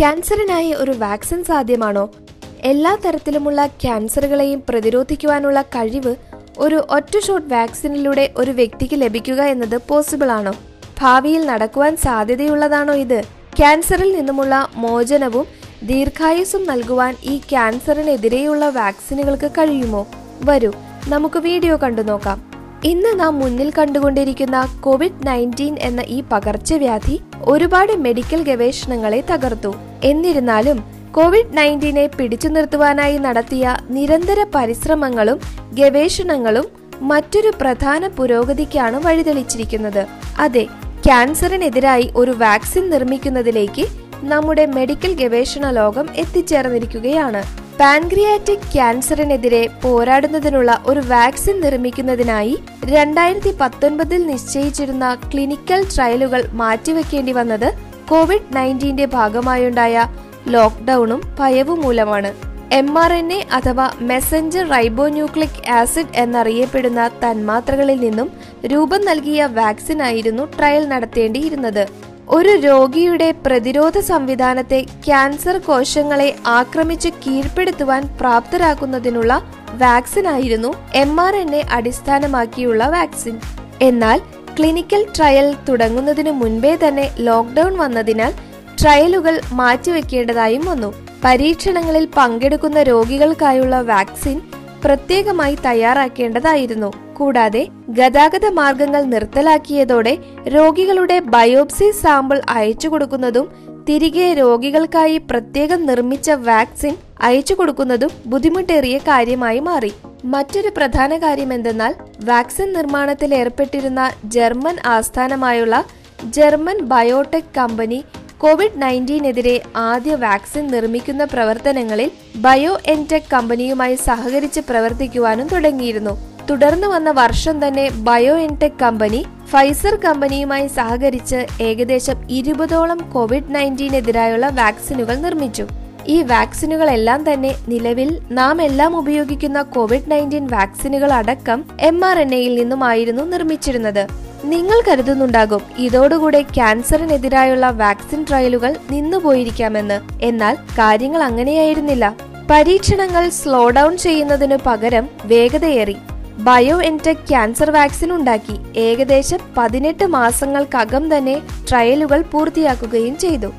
ക്യാൻസറിനായി ഒരു വാക്സിൻ സാധ്യമാണോ? എല്ലാ തരത്തിലുമുള്ള ക്യാൻസറുകളെയും പ്രതിരോധിക്കുവാനുള്ള കഴിവ് ഒരു ഒറ്റ ഷോട്ട് വാക്സിനിലൂടെ ഒരു വ്യക്തിക്ക് ലഭിക്കുക എന്നത് പോസിബിൾ ആണോ ഭാവിയിൽ നടക്കുവാൻ സാധ്യതയുള്ളതാണോ ഇത്? ക്യാൻസറിൽ നിന്നുമുള്ള മോചനവും ദീർഘായുസ്സും നൽകുവാൻ ഈ ക്യാൻസറിനെതിരെയുള്ള വാക്സിനുകൾക്ക് കഴിയുമോ? വരൂ നമുക്ക് വീഡിയോ കണ്ടു നോക്കാം. ഇന്ന് നാം മുന്നിൽ കണ്ടുകൊണ്ടിരിക്കുന്ന കോവിഡ് നയന്റീൻ എന്ന ഈ പകർച്ചവ്യാധി ഒരുപാട് മെഡിക്കൽ ഗവേഷണങ്ങളെ തകർത്തു. എന്നിരുന്നാലും കോവിഡ് നയന്റീനെ പിടിച്ചു നിർത്തുവാനായി നടത്തിയ നിരന്തര പരിശ്രമങ്ങളും ഗവേഷണങ്ങളും മറ്റൊരു പ്രധാന പുരോഗതിക്കാണ് വഴിതെളിച്ചിരിക്കുന്നത്. അതെ ക്യാൻസറിനെതിരായി ഒരു വാക്സിൻ നിർമ്മിക്കുന്നതിലേക്ക് നമ്മുടെ മെഡിക്കൽ ഗവേഷണ ലോകം എത്തിച്ചേർന്നിരിക്കുകയാണ്. പാൻക്രിയാറ്റിക് ക്യാൻസറിനെതിരെ പോരാടുന്നതിനുള്ള ഒരു വാക്സിൻ നിർമ്മിക്കുന്നതിനായി രണ്ടായിരത്തി പത്തൊൻപതിൽ നിശ്ചയിച്ചിരുന്ന ക്ലിനിക്കൽ ട്രയലുകൾ മാറ്റിവെക്കേണ്ടി വന്നത് കോവിഡ് നയന്റീന്റെ ഭാഗമായുണ്ടായ ലോക്ക്ഡൌണും ഭയവും മൂലമാണ് എം ആർ എൻ എ അഥവാ മെസഞ്ചർ റൈബോന്യൂക്ലിക് ആസിഡ് എന്നറിയപ്പെടുന്ന തന്മാത്രകളിൽ നിന്നും രൂപം നൽകിയ വാക്സിനായിരുന്നു ട്രയൽ നടത്തേണ്ടിയിരുന്നത്. ഒരു രോഗിയുടെ പ്രതിരോധ സംവിധാനത്തെ ക്യാൻസർ കോശങ്ങളെ ആക്രമിച്ച് കീഴ്പ്പെടുത്തുവാൻ പ്രാപ്തരാക്കുന്നതിനുള്ള വാക്സിൻ ആയിരുന്നു എം ആർ എൻ എ അടിസ്ഥാനമാക്കിയുള്ള വാക്സിൻ. എന്നാൽ ക്ലിനിക്കൽ ട്രയൽ തുടങ്ങുന്നതിനു മുൻപേ തന്നെ ലോക്ക്ഡൌൺ വന്നതിനാൽ ട്രയലുകൾ മാറ്റിവെക്കേണ്ടതായും വന്നു. പരീക്ഷണങ്ങളിൽ പങ്കെടുക്കുന്ന രോഗികൾക്കായുള്ള വാക്സിൻ പ്രത്യേകമായി തയ്യാറാക്കേണ്ടതായിരുന്നു. കൂടാതെ ഗതാഗത മാർഗങ്ങൾ നിർത്തലാക്കിയതോടെ രോഗികളുടെ ബയോപ്സി സാമ്പിൾ അയച്ചു കൊടുക്കുന്നതും തിരികെ രോഗികൾക്കായി പ്രത്യേകം നിർമ്മിച്ച വാക്സിൻ അയച്ചു കൊടുക്കുന്നതും ബുദ്ധിമുട്ടേറിയ കാര്യമായി മാറി. മറ്റൊരു പ്രധാന കാര്യം എന്തെന്നാൽ വാക്സിൻ നിർമ്മാണത്തിൽ ഏർപ്പെട്ടിരുന്ന ജർമ്മൻ ആസ്ഥാനമായുള്ള ജർമ്മൻ ബയോടെക് കമ്പനി കോവിഡ് നയന്റീനെതിരെ ആദ്യ വാക്സിൻ നിർമ്മിക്കുന്ന പ്രവർത്തനങ്ങളിൽ ബയോ എൻടെക് കമ്പനിയുമായി സഹകരിച്ച് പ്രവർത്തിക്കുവാനും തുടങ്ങിയിരുന്നു. തുടർന്ന് വന്ന വർഷം തന്നെ ബയോ ഇൻടെക് കമ്പനി ഫൈസർ കമ്പനിയുമായി സഹകരിച്ച് ഏകദേശം ഇരുപതോളം കോവിഡ് നയന്റീനെതിരായുള്ള വാക്സിനുകൾ നിർമ്മിച്ചു. ഈ വാക്സിനുകളെല്ലാം തന്നെ നിലവിൽ നാം എല്ലാം ഉപയോഗിക്കുന്ന കോവിഡ് നയന്റീൻ വാക്സിനുകൾ അടക്കം എം ആർ എൻ എയിൽ നിന്നുമായിരുന്നു നിർമ്മിച്ചിരുന്നത്. നിങ്ങൾ കരുതുന്നുണ്ടാകും ഇതോടുകൂടെ ക്യാൻസറിനെതിരായുള്ള വാക്സിൻ ട്രയലുകൾ നിന്നുപോയിരിക്കാമെന്ന്. എന്നാൽ കാര്യങ്ങൾ അങ്ങനെയായിരുന്നില്ല. പരീക്ഷണങ്ങൾ സ്ലോ ഡൗൺ ചെയ്യുന്നതിനു പകരം വേഗതയേറി. ബയോ എൻടെക് ക്യാൻസർ വാക്സിൻ ഉണ്ടാക്കി ഏകദേശം പതിനെട്ട് മാസങ്ങൾക്കകം തന്നെ ട്രയലുകൾ പൂർത്തിയാക്കുകയും ചെയ്തു.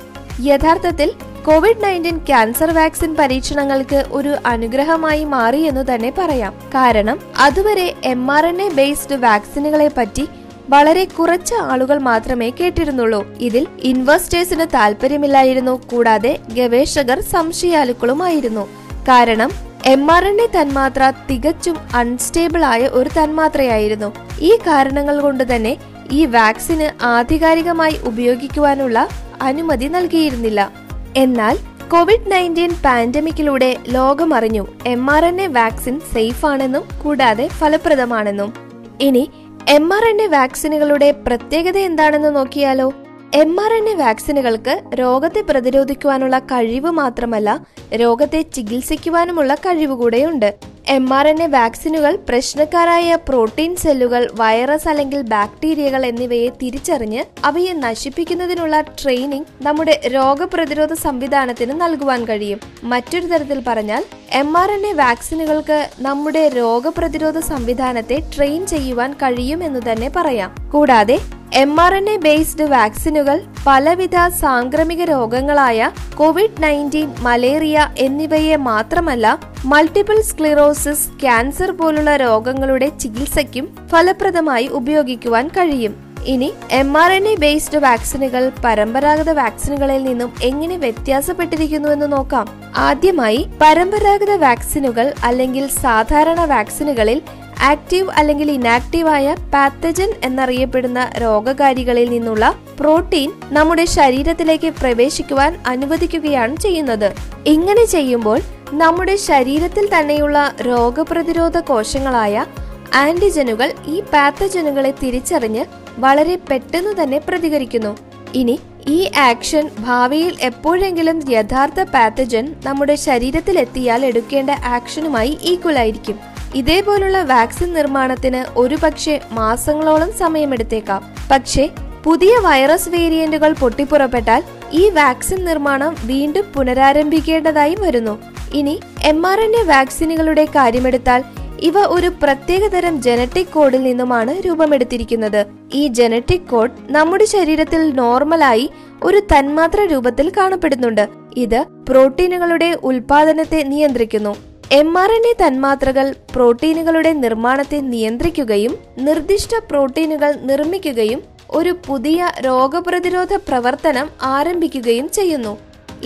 യഥാർത്ഥത്തിൽ കോവിഡ് നയന്റീൻ ക്യാൻസർ വാക്സിൻ പരീക്ഷണങ്ങൾക്ക് ഒരു അനുഗ്രഹമായി മാറി എന്ന് തന്നെ പറയാം. കാരണം അതുവരെ M R N A based വാക്സിനുകളെ പറ്റി വളരെ കുറച്ച് ആളുകൾ മാത്രമേ കേട്ടിരുന്നുള്ളൂ. ഇതിൽ ഇൻവെസ്റ്റേഴ്സിന് താല്പര്യമില്ലായിരുന്നു കൂടാതെ ഗവേഷകർ സംശയാലുക്കളുമായിരുന്നു. കാരണം എം ആർ എൻ എ തന്മാത്ര തികച്ചും അൺസ്റ്റേബിൾ ആയ ഒരു തന്മാത്രയായിരുന്നു. ഈ കാരണങ്ങൾ കൊണ്ട് തന്നെ ഈ വാക്സിന് ആധികാരികമായി ഉപയോഗിക്കുവാനുള്ള അനുമതി നൽകിയിരുന്നില്ല. എന്നാൽ കോവിഡ് നയന്റീൻ പാൻഡമിക്കിലൂടെ ലോകമറിഞ്ഞു M R N A vaccine safe ആണെന്നും കൂടാതെ ഫലപ്രദമാണെന്നും. ഇനി എം ആർ എൻ എ വാക്സിനുകളുടെ പ്രത്യേകത എന്താണെന്ന് നോക്കിയാലോ? എം ആർ എൻ എ വാക്സിനുകൾക്ക് രോഗത്തെ പ്രതിരോധിക്കുവാനുള്ള കഴിവ് മാത്രമല്ല രോഗത്തെ ചികിത്സിക്കുവാനുമുള്ള കഴിവ് കൂടെയുണ്ട്. എം ആർ എൻ എ വാക്സിനുകൾ പ്രശ്നക്കാരായ പ്രോട്ടീൻ സെല്ലുകൾ വൈറസ് അല്ലെങ്കിൽ ബാക്ടീരിയകൾ എന്നിവയെ തിരിച്ചറിഞ്ഞ് അവയെ നശിപ്പിക്കുന്നതിനുള്ള ട്രെയിനിങ് നമ്മുടെ രോഗപ്രതിരോധ സംവിധാനത്തിന് നൽകുവാൻ കഴിയും. മറ്റൊരു തരത്തിൽ പറഞ്ഞാൽ എം ആർ എൻ എ വാക്സിനുകൾക്ക് നമ്മുടെ രോഗപ്രതിരോധ സംവിധാനത്തെ ട്രെയിൻ ചെയ്യുവാൻ കഴിയും എന്ന് തന്നെ പറയാം. കൂടാതെ M R N A based വാക്സിനുകൾ പലവിധ സാംക്രമിക രോഗങ്ങളായ കോവിഡ് നയന്റീൻ മലേറിയ എന്നിവയെ മാത്രമല്ല മൾട്ടിപ്പിൾ സ്ക്ലിറോസിസ് ക്യാൻസർ പോലുള്ള രോഗങ്ങളുടെ ചികിത്സയ്ക്കും ഫലപ്രദമായി ഉപയോഗിക്കുവാൻ കഴിയും. ഇനി M R N A based വാക്സിനുകൾ പരമ്പരാഗത വാക്സിനുകളിൽ നിന്നും എങ്ങനെ വ്യത്യാസപ്പെട്ടിരിക്കുന്നുവെന്ന് നോക്കാം. ആദ്യമായി പരമ്പരാഗത വാക്സിനുകൾ അല്ലെങ്കിൽ സാധാരണ വാക്സിനുകളിൽ ആക്റ്റീവ് അല്ലെങ്കിൽ ഇനാക്റ്റീവായ പാത്തജൻ എന്നറിയപ്പെടുന്ന രോഗകാരികളിൽ നിന്നുള്ള പ്രോട്ടീൻ നമ്മുടെ ശരീരത്തിലേക്ക് പ്രവേശിക്കുവാൻ അനുവദിക്കുകയാണ് ചെയ്യുന്നത്. ഇങ്ങനെ ചെയ്യുമ്പോൾ നമ്മുടെ ശരീരത്തിൽ തന്നെയുള്ള രോഗപ്രതിരോധ കോശങ്ങളായ ആന്റിജനുകൾ ഈ പാത്തജനുകളെ തിരിച്ചറിഞ്ഞ് വളരെ പെട്ടെന്ന് തന്നെ പ്രതികരിക്കുന്നു. ഇനി ഈ ആക്ഷൻ ഭാവിയിൽ എപ്പോഴെങ്കിലും യഥാർത്ഥ പാത്തജൻ നമ്മുടെ ശരീരത്തിൽ എത്തിയാൽ എടുക്കേണ്ട ആക്ഷനുമായി ഈക്വൽ ആയിരിക്കും. ഇതേപോലുള്ള വാക്സിൻ നിർമ്മാണത്തിന് ഒരുപക്ഷെ മാസങ്ങളോളം സമയമെടുത്തേക്കാം. പക്ഷേ പുതിയ വൈറസ് വേരിയന്റുകൾ പൊട്ടിപ്പുറപ്പെട്ടാൽ ഈ വാക്സിൻ നിർമ്മാണം വീണ്ടും പുനരാരംഭിക്കേണ്ടതായി വരുന്നു. ഇനി എം ആർ എൻ എ വാക്സിനുകളുടെ കാര്യമെടുത്താൽ ഇവ ഒരു പ്രത്യേകതരം ജനറ്റിക് കോഡിൽ നിന്നുമാണ് രൂപമെടുത്തിരിക്കുന്നത്. ഈ ജനറ്റിക് കോഡ് നമ്മുടെ ശരീരത്തിൽ നോർമലായി ഒരു തന്മാത്ര രൂപത്തിൽ കാണപ്പെടുന്നുണ്ട്. ഇത് പ്രോട്ടീനുകളുടെ ഉൽപാദനത്തെ നിയന്ത്രിക്കുന്നു. എം ആർ എൻ എ തന്മാത്രകൾ പ്രോട്ടീനുകളുടെ നിർമ്മാണത്തെ നിയന്ത്രിക്കുകയും നിർദ്ദിഷ്ട പ്രോട്ടീനുകൾ നിർമ്മിക്കുകയും ഒരു പുതിയ രോഗപ്രതിരോധ പ്രവർത്തനം ആരംഭിക്കുകയും ചെയ്യുന്നു.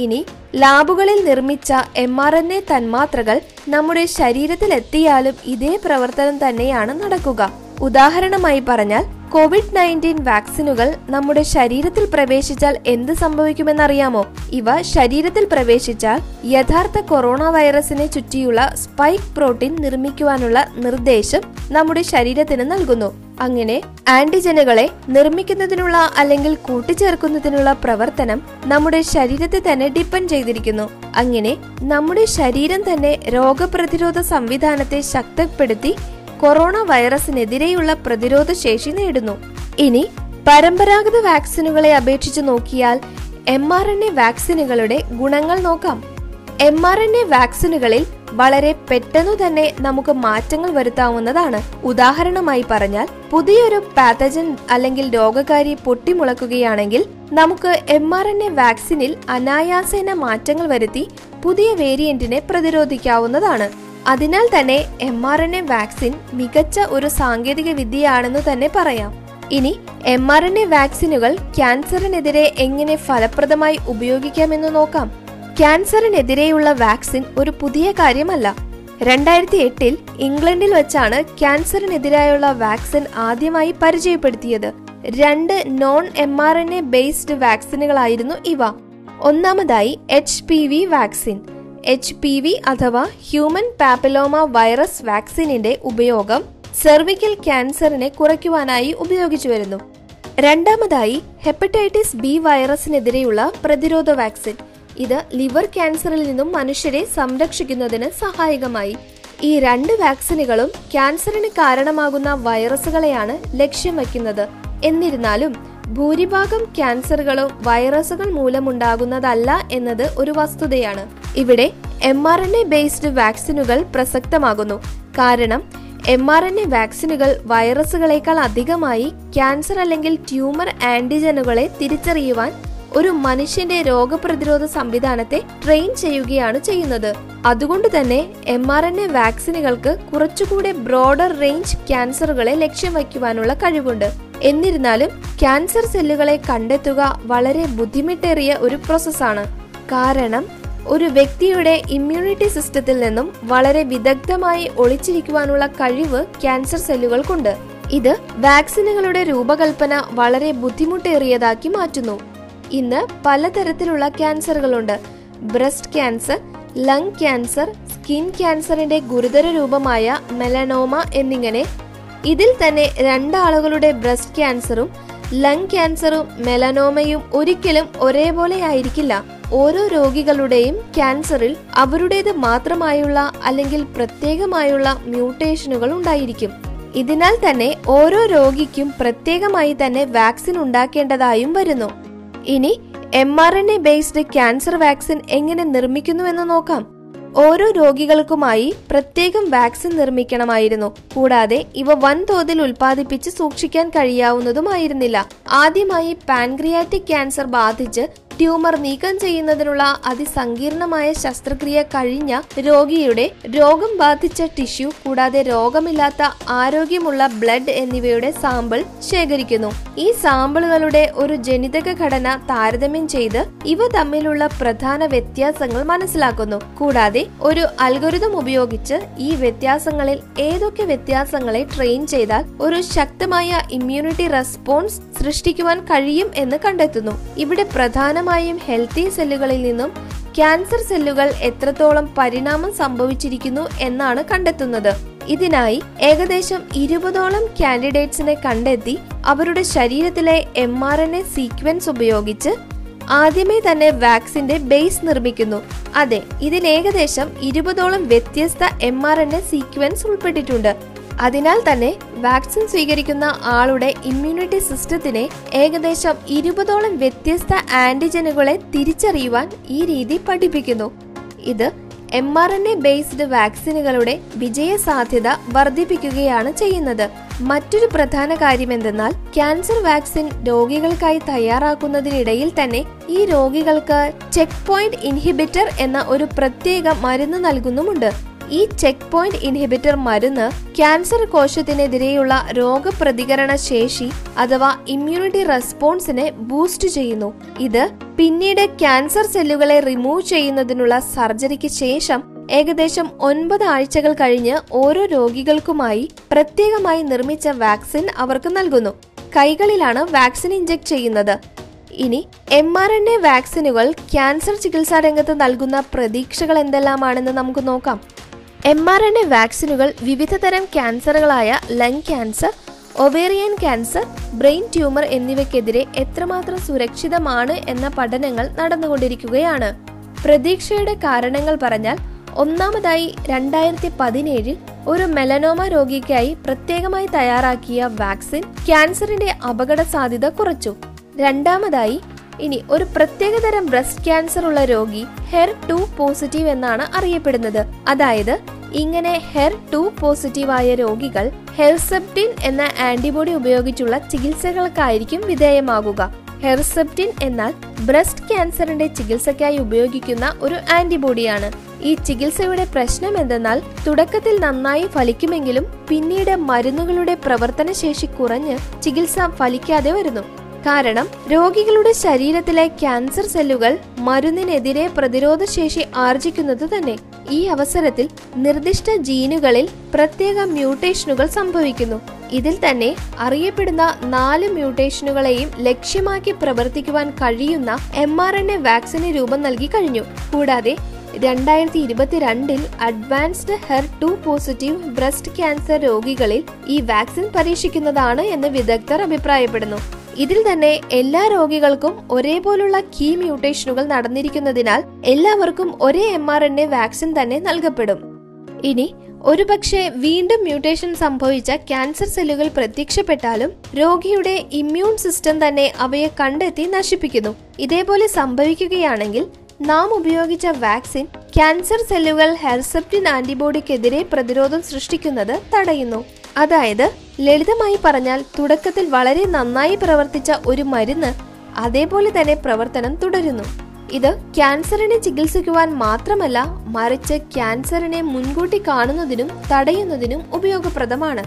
ഇനി ലാബുകളിൽ നിർമ്മിച്ച എം ആർ എൻ എ തന്മാത്രകൾ നമ്മുടെ ശരീരത്തിലെത്തിയാലും ഇതേ പ്രവർത്തനം തന്നെയാണ് നടക്കുക. ഉദാഹരണമായി പറഞ്ഞാൽ കോവിഡ് നയന്റീൻ വാക്സിനുകൾ നമ്മുടെ ശരീരത്തിൽ പ്രവേശിച്ചാൽ എന്ത് സംഭവിക്കുമെന്നറിയാമോ? ഇവ ശരീരത്തിൽ പ്രവേശിച്ചാൽ യഥാർത്ഥ കൊറോണ വൈറസിനെ ചുറ്റിയുള്ള സ്പൈക്ക് പ്രോട്ടീൻ നിർമ്മിക്കുവാനുള്ള നിർദ്ദേശം നമ്മുടെ ശരീരത്തിന് നൽകുന്നു. അങ്ങനെ ആന്റിജനുകളെ നിർമ്മിക്കുന്നതിനുള്ള അല്ലെങ്കിൽ കൂട്ടിച്ചേർക്കുന്നതിനുള്ള പ്രവർത്തനം നമ്മുടെ ശരീരത്തെ തന്നെ ഡിപ്പെൻഡ് ചെയ്തിരിക്കുന്നു. അങ്ങനെ നമ്മുടെ ശരീരം തന്നെ രോഗപ്രതിരോധ സംവിധാനത്തെ ശക്തിപ്പെടുത്തി കൊറോണ വൈറസിനെതിരെയുള്ള പ്രതിരോധ ശേഷി നേടുന്നു. ഇനി പരമ്പരാഗത വാക്സിനുകളെ അപേക്ഷിച്ച് നോക്കിയാൽ എം ആർ എൻ എ വാക്സിനുകളുടെ ഗുണങ്ങൾ നോക്കാം. എം ആർ എൻ എ വാക്സിനുകളിൽ വളരെ പെട്ടെന്നു തന്നെ നമുക്ക് മാറ്റങ്ങൾ വരുത്താവുന്നതാണ്. ഉദാഹരണമായി പറഞ്ഞാൽ പുതിയൊരു പാത്തജൻ അല്ലെങ്കിൽ രോഗകാരി പൊട്ടിമുളക്കുകയാണെങ്കിൽ നമുക്ക് എം ആർ എൻ എ വാക്സിനിൽ അനായാസേന മാറ്റങ്ങൾ വരുത്തി പുതിയ വേരിയന്റിനെ പ്രതിരോധിക്കാവുന്നതാണ്. അതിനാൽ തന്നെ M R N A vaccine മികച്ച ഒരു സാങ്കേതിക വിദ്യയാണെന്ന് തന്നെ പറയാം. ഇനി എം ആർ എൻ എ വാക്സിനുകൾ ക്യാൻസറിനെതിരെ എങ്ങനെ ഫലപ്രദമായി ഉപയോഗിക്കാമെന്ന് നോക്കാം. ക്യാൻസറിനെതിരെയുള്ള വാക്സിൻ ഒരു പുതിയ കാര്യമല്ല. രണ്ടായിരത്തി എട്ടിൽ ഇംഗ്ലണ്ടിൽ വെച്ചാണ് ക്യാൻസറിനെതിരായുള്ള വാക്സിൻ ആദ്യമായി പരിചയപ്പെടുത്തിയത്. രണ്ട് non M R N A based വാക്സിനുകളായിരുന്നു ഇവ. ഒന്നാമതായി H P V vaccine H P V അഥവാ ഹ്യൂമൻ പാപ്പിലോമ വൈറസ് വാക്സിനിന്റെ ഉപയോഗം സെർവിക്കൽ ക്യാൻസറിനെ കുറയ്ക്കുവാനായി ഉപയോഗിച്ചു വരുന്നു. രണ്ടാമതായി ഹെപ്പറ്റൈറ്റിസ് ബി വൈറസിനെതിരെയുള്ള പ്രതിരോധ വാക്സിൻ ഇത് ലിവർ ക്യാൻസറിൽ നിന്നും മനുഷ്യരെ സംരക്ഷിക്കുന്നതിന് സഹായകമായി. ഈ രണ്ട് വാക്സിനുകളും ക്യാൻസറിന് കാരണമാകുന്ന വൈറസുകളെയാണ് ലക്ഷ്യം വയ്ക്കുന്നത്. എന്നിരുന്നാലും ഭൂരിഭാഗം ക്യാൻസറുകളും വൈറസുകൾ മൂലമുണ്ടാകുന്നതല്ല എന്നത് ഒരു വസ്തുതയാണ്. ഇവിടെ M R N A based വാക്സിനുകൾ പ്രസക്തമാകുന്നു. കാരണം എം ആർ എൻ എ വാക്സിനുകൾ വൈറസുകളേക്കാൾ അധികമായി ക്യാൻസർ അല്ലെങ്കിൽ ട്യൂമർ ആന്റിജനുകളെ തിരിച്ചറിയുവാൻ ഒരു മനുഷ്യന്റെ രോഗപ്രതിരോധ സംവിധാനത്തെ ട്രെയിൻ ചെയ്യുകയാണ് ചെയ്യുന്നത്. അതുകൊണ്ട് തന്നെ എം ആർ എൻ എ വാക്സിനുകൾക്ക് കുറച്ചുകൂടെ ബ്രോഡർ റേഞ്ച് ക്യാൻസറുകളെ ലക്ഷ്യം വയ്ക്കുവാനുള്ള കഴിവുണ്ട്. എന്നിരുന്നാലും ക്യാൻസർ സെല്ലുകളെ കണ്ടെത്തുക വളരെ ബുദ്ധിമുട്ടേറിയ ഒരു പ്രോസസ്സാണ്. കാരണം ഒരു വ്യക്തിയുടെ ഇമ്മ്യൂണിറ്റി സിസ്റ്റത്തിൽ നിന്നും വളരെ വിദഗ്ധമായി ഒളിച്ചിരിക്കുവാനുള്ള കഴിവ് ക്യാൻസർ സെല്ലുകൾക്കുണ്ട്. ഇത് വാക്സിനുകളുടെ രൂപകൽപ്പന വളരെ ബുദ്ധിമുട്ടേറിയതാക്കി മാറ്റുന്നു. ഇന്ന് പലതരത്തിലുള്ള ക്യാൻസറുകളുണ്ട്. Breast cancer lung cancer skin ക്യാൻസറിന്റെ ഗുരുതര രൂപമായ മെലനോമ എന്നിങ്ങനെ ഇതിൽ തന്നെ രണ്ടാളുകളുടെ ബ്രസ്റ്റ് ക്യാൻസറും ലങ് ക്യാൻസറും മെലനോമയും ഒരിക്കലും ഒരേപോലെ ആയിരിക്കില്ല. ഓരോ രോഗികളുടെയും ക്യാൻസറിൽ അവരുടേത് മാത്രമായുള്ള അല്ലെങ്കിൽ പ്രത്യേകമായുള്ള മ്യൂട്ടേഷനുകൾ ഉണ്ടായിരിക്കും. ഇതിനാൽ തന്നെ ഓരോ രോഗിക്കും പ്രത്യേകമായി തന്നെ വാക്സിൻ ഉണ്ടാക്കേണ്ടതായും വരുന്നു. ഇനി M R N A based cancer vaccine എങ്ങനെ നിർമ്മിക്കുന്നുവെന്ന് നോക്കാം. ഓരോ രോഗികൾക്കുമായി പ്രത്യേകം വാക്സിൻ നിർമ്മിക്കണമായിരുന്നു. കൂടാതെ ഇവ വൻതോതിൽ ഉൽപ്പാദിപ്പിച്ച് സൂക്ഷിക്കാൻ കഴിയാവുന്നതുമായിരുന്നില്ല. ആദ്യമായി പാൻക്രിയാറ്റിക് ക്യാൻസർ ബാധിച്ച് ട്യൂമർ നീക്കം ചെയ്യുന്നതിനുള്ള അതിസങ്കീർണമായ ശസ്ത്രക്രിയ കഴിഞ്ഞ രോഗിയുടെ രോഗം ബാധിച്ച ടിഷ്യൂ കൂടാതെ രോഗമില്ലാത്ത ആരോഗ്യമുള്ള ബ്ലഡ് എന്നിവയുടെ സാമ്പിൾ ശേഖരിക്കുന്നു. ഈ സാമ്പിളുകളുടെ ഒരു ജനിതക ഘടന താരതമ്യം ചെയ്ത് ഇവ തമ്മിലുള്ള പ്രധാന വ്യത്യാസങ്ങൾ മനസ്സിലാക്കുന്നു. കൂടാതെ ഒരു അൽഗോരിതം ഉപയോഗിച്ച് ഈ വ്യത്യാസങ്ങളിൽ ഏതൊക്കെ വ്യത്യാസങ്ങളെ ട്രെയിൻ ചെയ്താൽ ഒരു ശക്തമായ ഇമ്മ്യൂണിറ്റി റെസ്പോൺസ് സൃഷ്ടിക്കുവാൻ കഴിയും എന്ന് കണ്ടെത്തുന്നു. ഇവിടെ പ്രധാനമായും ഹെൽത്തി സെല്ലുകളിൽ നിന്നും ക്യാൻസർ സെല്ലുകൾ എത്രത്തോളം പരിണാമം സംഭവിച്ചിരിക്കുന്നു എന്നാണ് കണ്ടെത്തുന്നത്. ഇതിനായി ഏകദേശം ഇരുപതോളം കാൻഡിഡേറ്റ്സിനെ കണ്ടെത്തി അവരുടെ ശരീരത്തിലെ M R N A sequence ഉപയോഗിച്ച് ആദ്യമേ തന്നെ വാക്സിന്റെ ബേസ് നിർമ്മിക്കുന്നു. അതെ ഇതിൽ ഏകദേശം ഇരുപതോളം വ്യത്യസ്ത M R N A sequence ഉൾപ്പെട്ടിട്ടുണ്ട്. അതിനാൽ തന്നെ വാക്സിൻ സ്വീകരിക്കുന്ന ആളുടെ ഇമ്മ്യൂണിറ്റി സിസ്റ്റത്തിനെ ഏകദേശം ഇരുപതോളം വ്യത്യസ്ത ആന്റിജനുകളെ തിരിച്ചറിയുവാൻ ഈ രീതി പഠിപ്പിക്കുന്നു. ഇത് M R N A based വാക്സിനുകളുടെ വിജയ സാധ്യത വർദ്ധിപ്പിക്കുകയാണ് ചെയ്യുന്നത്. മറ്റൊരു പ്രധാന കാര്യം എന്തെന്നാൽ ക്യാൻസർ വാക്സിൻ രോഗികൾക്കായി തയ്യാറാക്കുന്നതിനിടയിൽ തന്നെ ഈ രോഗികൾക്ക് ചെക്ക് പോയിന്റ് ഇൻഹിബിറ്റർ എന്ന ഒരു പ്രത്യേക മരുന്ന് നൽകുന്നുമുണ്ട്. ഈ ചെക്ക് പോയിന്റ് ഇൻഹിബിറ്റർ മരുന്ന് ക്യാൻസർ കോശത്തിനെതിരെയുള്ള രോഗപ്രതികരണ ശേഷി അഥവാ ഇമ്മ്യൂണിറ്റി റെസ്പോൺസിനെ ബൂസ്റ്റ് ചെയ്യുന്നു. ഇത് പിന്നീട് ക്യാൻസർ സെല്ലുകളെ റിമൂവ് ചെയ്യുന്നതിനുള്ള സർജറിക്ക് ശേഷം ഏകദേശം ഒൻപത് ആഴ്ചകൾ കഴിഞ്ഞ് ഓരോ രോഗികൾക്കുമായി പ്രത്യേകമായി നിർമ്മിച്ച വാക്സിൻ അവർക്ക് നൽകുന്നു. കൈകളിലാണ് വാക്സിൻ ഇഞ്ചെക്ട് ചെയ്യുന്നത്. ഇനി എം ആർ എൻ എ വാക്സിനുകൾ ക്യാൻസർ ചികിത്സാ രംഗത്ത് നൽകുന്ന പ്രതീക്ഷകൾ എന്തെല്ലാമാണെന്ന് നമുക്ക് നോക്കാം. എം ആർ എൻ എ വാക്സിനുകൾ വിവിധ തരം ക്യാൻസറുകളായ lung cancer ovarian cancer brain tumour എന്നിവയ്ക്കെതിരെ എത്രമാത്രം സുരക്ഷിതമാണ് എന്ന പഠനങ്ങൾ നടന്നുകൊണ്ടിരിക്കുകയാണ്. പ്രതീക്ഷയുടെ കാരണങ്ങൾ പറഞ്ഞാൽ ഒന്നാമതായി രണ്ടായിരത്തി പതിനേഴിൽ ഒരു മെലനോമ രോഗിക്കായി പ്രത്യേകമായി തയ്യാറാക്കിയ വാക്സിൻ ക്യാൻസറിന്റെ അപകട സാധ്യത കുറച്ചു. രണ്ടാമതായി ഇനി ഒരു പ്രത്യേകതരം ബ്രസ്റ്റ് ക്യാൻസർ ഉള്ള രോഗി ഹെർ ടു പോസിറ്റീവ് എന്നാണ് അറിയപ്പെടുന്നത്. അതായത് ഇങ്ങനെ ഹെർ ടു പോസിറ്റീവായ രോഗികൾ ഹെർസെപ്റ്റിൻ എന്ന ആന്റിബോഡി ഉപയോഗിച്ചുള്ള ചികിത്സകൾക്കായിരിക്കും വിധേയമാകുക. ഹെർസെപ്റ്റിൻ എന്നാൽ ബ്രസ്റ്റ് ക്യാൻസറിന്റെ ചികിത്സയ്ക്കായി ഉപയോഗിക്കുന്ന ഒരു ആന്റിബോഡിയാണ്. ഈ ചികിത്സയുടെ പ്രശ്നം എന്തെന്നാൽ തുടക്കത്തിൽ നന്നായി ഫലിക്കുമെങ്കിലും പിന്നീട് മരുന്നുകളുടെ പ്രവർത്തന ശേഷി കുറഞ്ഞ് ചികിത്സ ഫലിക്കാതെ വരുന്നു. കാരണം രോഗികളുടെ ശരീരത്തിലെ ക്യാൻസർ സെല്ലുകൾ മരുന്നിനെതിരെ പ്രതിരോധശേഷി ആർജിക്കുന്നത് തന്നെ. ഈ അവസരത്തിൽ നിർദ്ദിഷ്ട ജീനുകളിൽ പ്രത്യേക മ്യൂട്ടേഷനുകൾ സംഭവിക്കുന്നു. ഇതിൽ തന്നെ അറിയപ്പെടുന്ന നാല് മ്യൂട്ടേഷനുകളെയും ലക്ഷ്യമാക്കി പ്രവർത്തിക്കുവാൻ കഴിയുന്ന എം ആർ എൻ എ വാക്സിന് രൂപം നൽകി കഴിഞ്ഞു. കൂടാതെ രണ്ടായിരത്തി ഇരുപത്തിരണ്ടിൽ advanced HER two positive breast cancer രോഗികളിൽ ഈ വാക്സിൻ പരീക്ഷിക്കുന്നതാണ് എന്ന് വിദഗ്ധർ അഭിപ്രായപ്പെടുന്നു. ഇതിൽ തന്നെ എല്ലാ രോഗികൾക്കും ഒരേപോലുള്ള കീ മ്യൂട്ടേഷനുകൾ നടന്നിരിക്കുന്നതിനാൽ എല്ലാവർക്കും ഒരേ M R N A vaccine തന്നെ നൽകപ്പെടും. ഇനി ഒരുപക്ഷെ വീണ്ടും മ്യൂട്ടേഷൻ സംഭവിച്ച ക്യാൻസർ സെല്ലുകൾ പ്രത്യക്ഷപ്പെട്ടാലും രോഗിയുടെ ഇമ്മ്യൂൺ സിസ്റ്റം തന്നെ അവയെ കണ്ടെത്തി നശിപ്പിക്കുന്നു. ഇതേപോലെ സംഭവിക്കുകയാണെങ്കിൽ നാം ഉപയോഗിച്ച വാക്സിൻ ക്യാൻസർ സെല്ലുകൾ ഹെർസെപ്റ്റിൻ ആന്റിബോഡിക്കെതിരെ പ്രതിരോധം സൃഷ്ടിക്കുന്നത് തടയുന്നു. അതായത് ലളിതമായി പറഞ്ഞാൽ തുടക്കത്തിൽ വളരെ നന്നായി പ്രവർത്തിച്ച ഒരു മരുന്ന് അതേപോലെ തന്നെ പ്രവർത്തനം തുടരുന്നു. ഇത് ക്യാൻസറിനെ ചികിത്സിക്കുവാൻ മാത്രമല്ല മറിച്ച് ക്യാൻസറിനെ മുൻകൂട്ടി കാണുന്നതിനും തടയുന്നതിനും ഉപയോഗപ്രദമാണ്.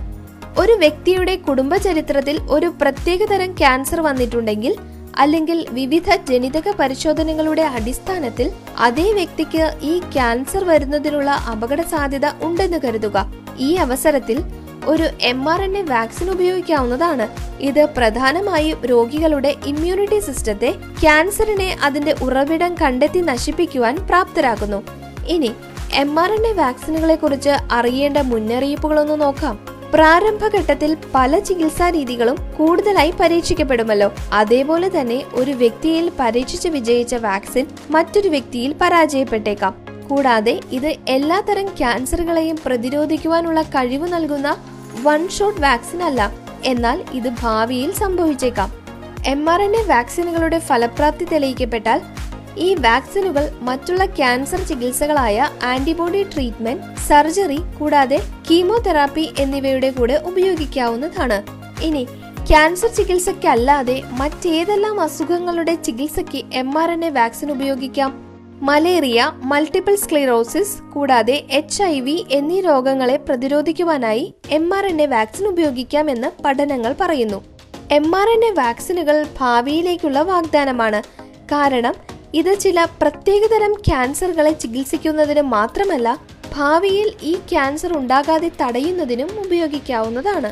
ഒരു വ്യക്തിയുടെ കുടുംബചരിത്രത്തിൽ ഒരു പ്രത്യേകതരം ക്യാൻസർ വന്നിട്ടുണ്ടെങ്കിൽ അല്ലെങ്കിൽ വിവിധ ജനിതക പരിശോധനകളുടെ അടിസ്ഥാനത്തിൽ അതേ വ്യക്തിക്ക് ഈ ക്യാൻസർ വരുന്നതിനുള്ള അപകട സാധ്യത ഉണ്ടെന്ന് കരുതുക. ഈ അവസരത്തിൽ ഒരു M R N A vaccine ഉപയോഗിക്കാവുന്നതാണ്. ഇത് പ്രധാനമായും രോഗികളുടെ ഇമ്മ്യൂണിറ്റി സിസ്റ്റത്തെ ക്യാൻസറിനെ അതിന്റെ ഉറവിടം കണ്ടെത്തി നശിപ്പിക്കുവാൻ പ്രാപ്തരാക്കുന്നു. ഇനി എം ആർ എൻ എ വാക്സിനുകളെ കുറിച്ച് അറിയേണ്ട മുന്നറിയിപ്പുകളൊന്ന് നോക്കാം. പ്രാരംഭഘട്ടത്തിൽ പല ചികിത്സാ രീതികളും കൂടുതലായി പരീക്ഷിക്കപ്പെടുമല്ലോ. അതേപോലെ തന്നെ ഒരു വ്യക്തിയിൽ പരീക്ഷിച്ച് വിജയിച്ച വാക്സിൻ മറ്റൊരു വ്യക്തിയിൽ പരാജയപ്പെട്ടേക്കാം. കൂടാതെ ഇത് എല്ലാത്തരം ക്യാൻസറുകളെയും പ്രതിരോധിക്കുവാനുള്ള കഴിവ് നൽകുന്ന വൺ ഷോട്ട് വാക്സിൻ അല്ല. എന്നാൽ ഇത് ഭാവിയിൽ സംഭവിച്ചേക്കാം. എം ആർ എൻ എ വാക്സിനുകളുടെ ഫലപ്രാപ്തി തെളിയിക്കപ്പെട്ടാൽ ഈ വാക്സിനുകൾ മറ്റുള്ള ക്യാൻസർ ചികിത്സകളായ ആന്റിബോഡി ട്രീറ്റ്മെന്റ് സർജറി കൂടാതെ കീമോതെറാപ്പി എന്നിവയുടെ കൂടെ ഉപയോഗിക്കാവുന്നതാണ്. ഇനി ക്യാൻസർ ചികിത്സയ്ക്കല്ലാതെ മറ്റേതെല്ലാം അസുഖങ്ങളുടെ ചികിത്സയ്ക്ക് M R N A vaccine ഉപയോഗിക്കാം? മലേറിയ മൾട്ടിപ്പിൾ സ്ക്ലിറോസിസ് കൂടാതെ എച്ച് ഐ വി എന്നീ രോഗങ്ങളെ പ്രതിരോധിക്കുവാനായി M R N A vaccine ഉപയോഗിക്കാമെന്ന് പഠനങ്ങൾ പറയുന്നു. എം ആർ എൻ എ വാക്സിനുകൾ ഭാവിയിലേക്കുള്ള വാഗ്ദാനമാണ്. കാരണം ഇത് ചില പ്രത്യേകതരം ക്യാൻസറുകളെ ചികിത്സിക്കുന്നതിന് മാത്രമല്ല ഭാവിയിൽ ഈ ക്യാൻസർ ഉണ്ടാകാതെ തടയുന്നതിനും ഉപയോഗിക്കാവുന്നതാണ്.